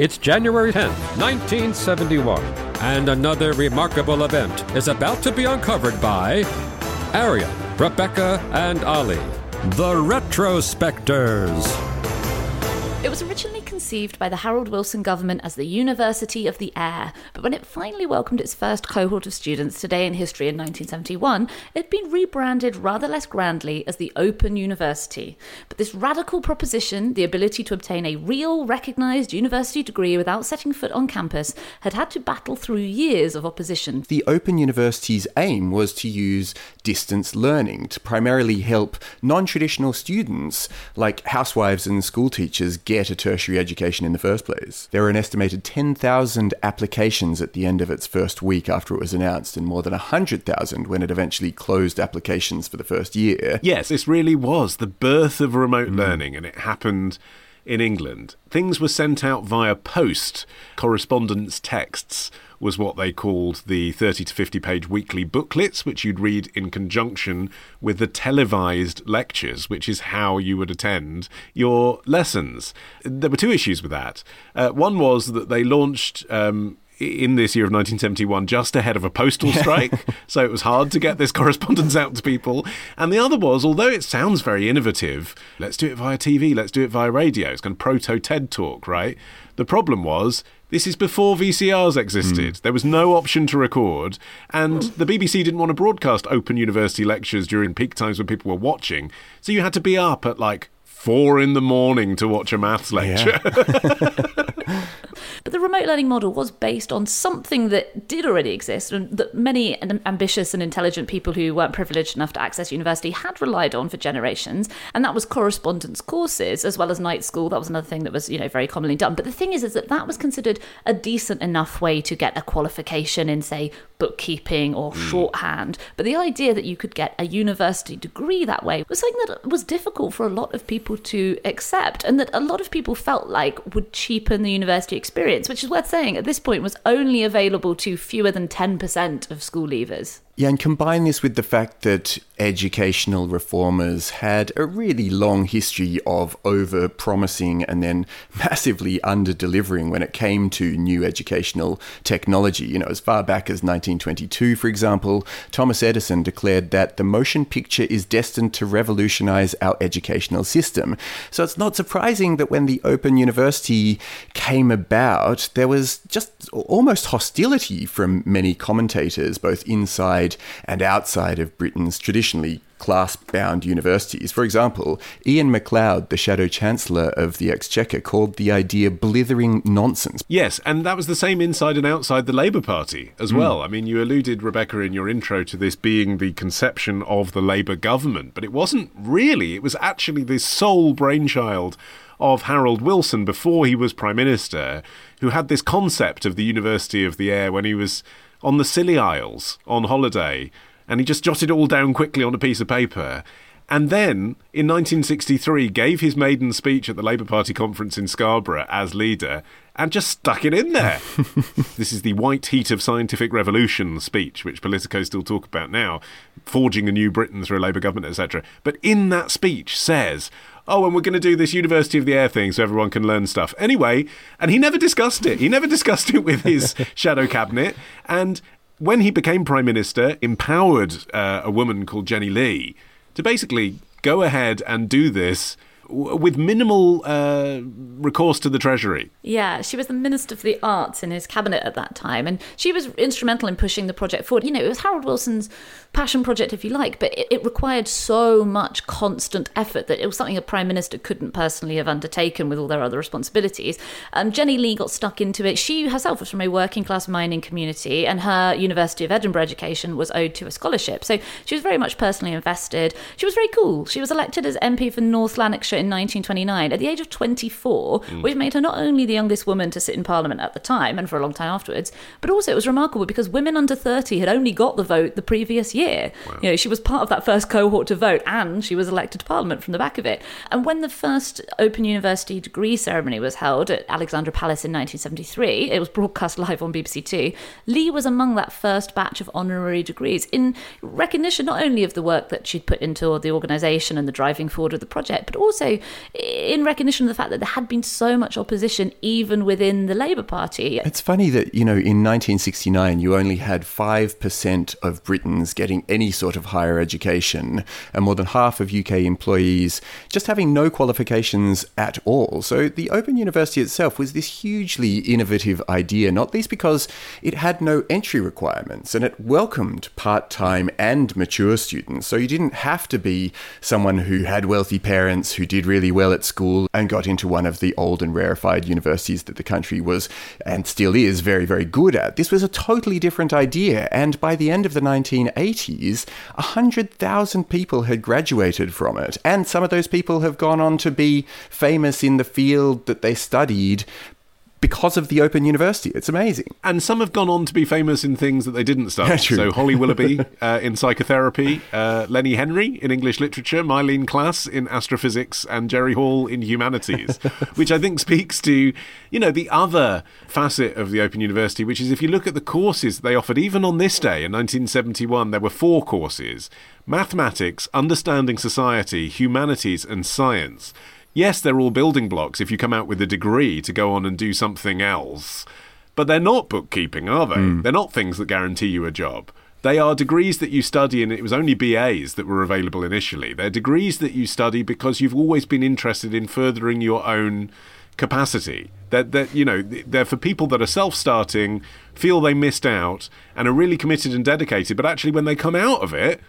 It's January 10th, 1971, and another remarkable event is about to be uncovered by Arion, Rebecca, and Olly, the Retrospectors. It was originally conceived by the Harold Wilson government as the University of the Air, but when it finally welcomed its first cohort of students today in history in 1971, it had been rebranded rather less grandly as the Open University. But this radical proposition, the ability to obtain a real, recognised university degree without setting foot on campus, had had to battle through years of opposition. The Open University's aim was to use distance learning to primarily help non traditional students, like housewives and school teachers, get a tertiary education in the first place. There were an estimated 10,000 applications at the end of its first week after it was announced, and more than 100,000 when it eventually closed applications for the first year. Yes, this really was the birth of remote mm. learning, and it happened in England. Things were sent out via post, correspondence texts was what they called the 30 to 50 page weekly booklets, which you'd read in conjunction with the televised lectures, which is how you would attend your lessons. There were two issues with that. Uh, one was that they launched. Um, in this year of 1971, just ahead of a postal strike, so it was hard to get this correspondence out to people. And the other was, although it sounds very innovative, let's do it via TV, let's do it via radio. It's kind of proto TED talk, right? The problem was this is before VCRs existed. Hmm. There was no option to record, and hmm. the BBC didn't want to broadcast open university lectures during peak times when people were watching. So you had to be up at like four in the morning to watch a maths lecture. But the remote learning model was based on something that did already exist and that many ambitious and intelligent people who weren't privileged enough to access university had relied on for generations, and that was correspondence courses as well as night school. That was another thing that was, you know, very commonly done. But the thing is, is that that was considered a decent enough way to get a qualification in, say, bookkeeping or hmm. shorthand. But the idea that you could get a university degree that way was something that was difficult for a lot of people to accept, and that a lot of people felt like would cheapen the university experience, which is worth saying at this point was only available to fewer than 10% of school leavers. Yeah, and combine this with the fact that educational reformers had a really long history of over promising and then massively under delivering when it came to new educational technology. You know, as far back as 1922, for example, Thomas Edison declared that the motion picture is destined to revolutionize our educational system. So it's not surprising that when the Open University came about, there was just almost hostility from many commentators, both inside and outside of Britain's traditionally class bound universities. For example, Ian MacLeod, the Shadow Chancellor of the Exchequer, called the idea blithering nonsense. Yes, and that was the same inside and outside the Labour Party as hmm. well. I mean, you alluded, Rebecca, in your intro to this being the conception of the Labour government, but it wasn't really. It was actually the sole brainchild of Harold Wilson before he was Prime Minister, who had this concept of the University of the Air when he was on the Scilly Isles on holiday, and he just jotted it all down quickly on a piece of paper. And then, in 1963, gave his maiden speech at the Labour Party conference in Scarborough as leader and just stuck it in there. this is the white heat of scientific revolution speech, which Politico still talk about now, forging a new Britain through a Labour government, etc. But in that speech says, oh, and we're going to do this University of the Air thing so everyone can learn stuff. Anyway, and he never discussed it. He never discussed it with his shadow cabinet. And when he became Prime Minister, empowered uh, a woman called Jennie Lee to basically go ahead and do this with minimal uh, recourse to the treasury. Yeah, she was the Minister for the Arts in his cabinet at that time, and she was instrumental in pushing the project forward. You know, it was Harold Wilson's passion project, if you like, but it, it required so much constant effort that it was something a Prime Minister couldn't personally have undertaken with all their other responsibilities. Um, Jennie Lee got stuck into it. She herself was from a working class mining community, and her University of Edinburgh education was owed to a scholarship. So she was very much personally invested. She was very cool. She was elected as MP for North Lanarkshire in 1929 at the age of 24, mm. which made her not only the youngest woman to sit in Parliament at the time and for a long time afterwards, but also it was remarkable because women under 30 had only got the vote the previous year. You know, she was part of that first cohort to vote and she was elected to Parliament from the back of it. And when the first Open University degree ceremony was held at Alexandra Palace in 1973, it was broadcast live on BBC Two, Lee was among that first batch of honorary degrees in recognition not only of the work that she'd put into the organisation and the driving forward of the project, but also in recognition of the fact that there had been so much opposition even within the Labour Party. It's funny that, you know, in 1969, you only had 5% of Britons getting any sort of higher education, and more than half of UK employees just having no qualifications at all. So the Open University itself was this hugely innovative idea, not least because it had no entry requirements and it welcomed part time and mature students. So you didn't have to be someone who had wealthy parents who did really well at school and got into one of the old and rarefied universities that the country was and still is very, very good at. This was a totally different idea. And by the end of the 1980s, 100,000 people had graduated from it. And some of those people have gone on to be famous in the field that they studied because of the Open University. It's amazing. And some have gone on to be famous in things that they didn't study. Yeah. So Holly Willoughby uh, in psychotherapy, uh, Lenny Henry in English literature, Myleene Klass in astrophysics, and Jerry Hall in humanities, which I think speaks to, you know, the other facet of the Open University, which is if you look at the courses they offered, even on this day in 1971, there were four courses mathematics, understanding society, humanities, and science. Yes, they're all building blocks if you come out with a degree to go on and do something else. But they're not bookkeeping, are they? Hmm. They're not things that guarantee you a job. They are degrees that you study, and it was only BAs that were available initially. They're degrees that you study because you've always been interested in furthering your own capacity. That that you know they're for people that are self-starting, feel they missed out, and are really committed and dedicated. But actually, when they come out of it,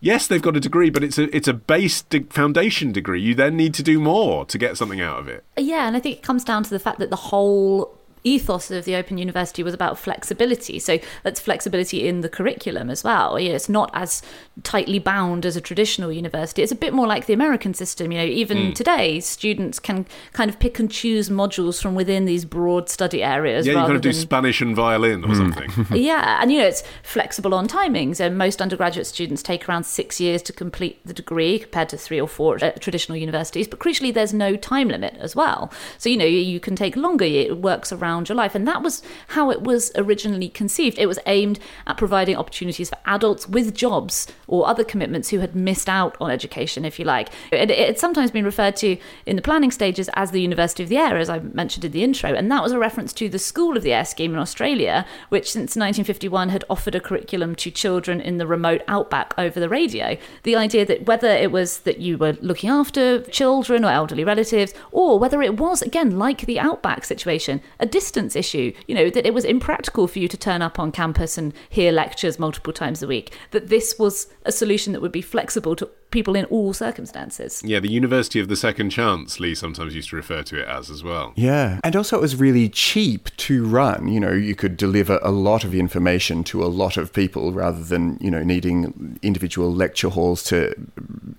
yes, they've got a degree, but it's a it's a base de- foundation degree. You then need to do more to get something out of it. Yeah, and I think it comes down to the fact that the whole ethos of the Open University was about flexibility. So that's flexibility in the curriculum as well. You know, it's not as tightly bound as a traditional university. It's a bit more like the American system. You know, even hmm. today, students can kind of pick and choose modules from within these broad study areas. Yeah, you rather kind of do than- Spanish and violin or hmm. something. yeah, and you know it's flexible on timings. And most undergraduate students take around six years to complete the degree, compared to three or four at traditional universities. But crucially, there's no time limit as well. So you know you, you can take longer. It works around your life, and that was how it was originally conceived. It was aimed at providing opportunities for adults with jobs or other commitments who had missed out on education, if you like. It, it's sometimes been referred to in the planning stages as the University of the Air, as I mentioned in the intro, and that was a reference to the School of the Air scheme in Australia, which since 1951 had offered a curriculum to children in the remote outback over the radio. The idea that whether it was that you were looking after children or elderly relatives, or whether it was, again, like the outback situation, a distance issue, you know, that it was impractical for you to turn up on campus and hear lectures multiple times a week, that this was a solution that would be flexible to people in all circumstances. Yeah, the University of the Second Chance, Lee sometimes used to refer to it as as well. Yeah. And also, it was really cheap to run. You know, you could deliver a lot of information to a lot of people rather than, you know, needing individual lecture halls to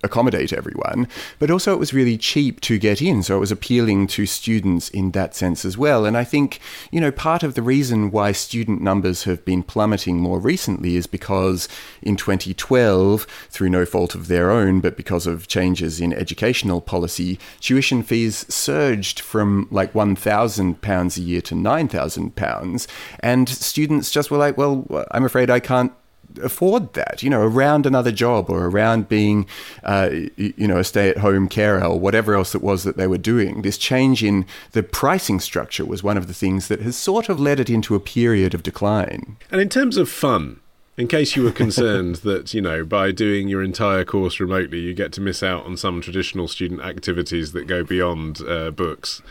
accommodate everyone. But also, it was really cheap to get in. So it was appealing to students in that sense as well. And I think, you know, part of the reason why student numbers have been plummeting more recently is because in 2012, through no fault of their own, but because of changes in educational policy, tuition fees surged from like £1,000 a year to £9,000. And students just were like, well, I'm afraid I can't afford that. You know around another job or around being uh, you know a stay-at-home carer or whatever else it was that they were doing. This change in the pricing structure was one of the things that has sort of led it into a period of decline. And in terms of fun, In case you were concerned that, you know, by doing your entire course remotely, you get to miss out on some traditional student activities that go beyond uh, books,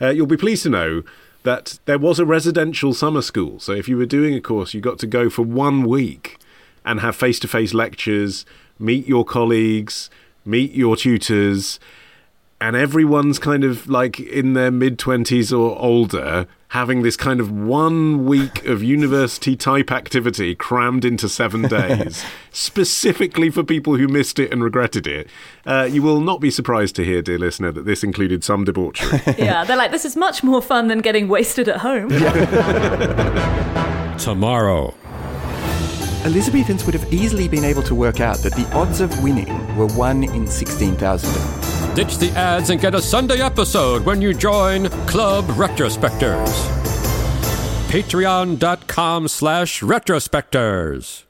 uh, you'll be pleased to know that there was a residential summer school. So if you were doing a course, you got to go for one week and have face to face lectures, meet your colleagues, meet your tutors, and everyone's kind of like in their mid 20s or older having this kind of one week of university type activity crammed into seven days, specifically for people who missed it and regretted it. Uh, you will not be surprised to hear, dear listener, that this included some debauchery. yeah, they're like, this is much more fun than getting wasted at home. Tomorrow. Elizabethans would have easily been able to work out that the odds of winning were 1 in 16,000. Ditch the ads and get a Sunday episode when you join Club Retrospectors. Patreon.com slash retrospectors.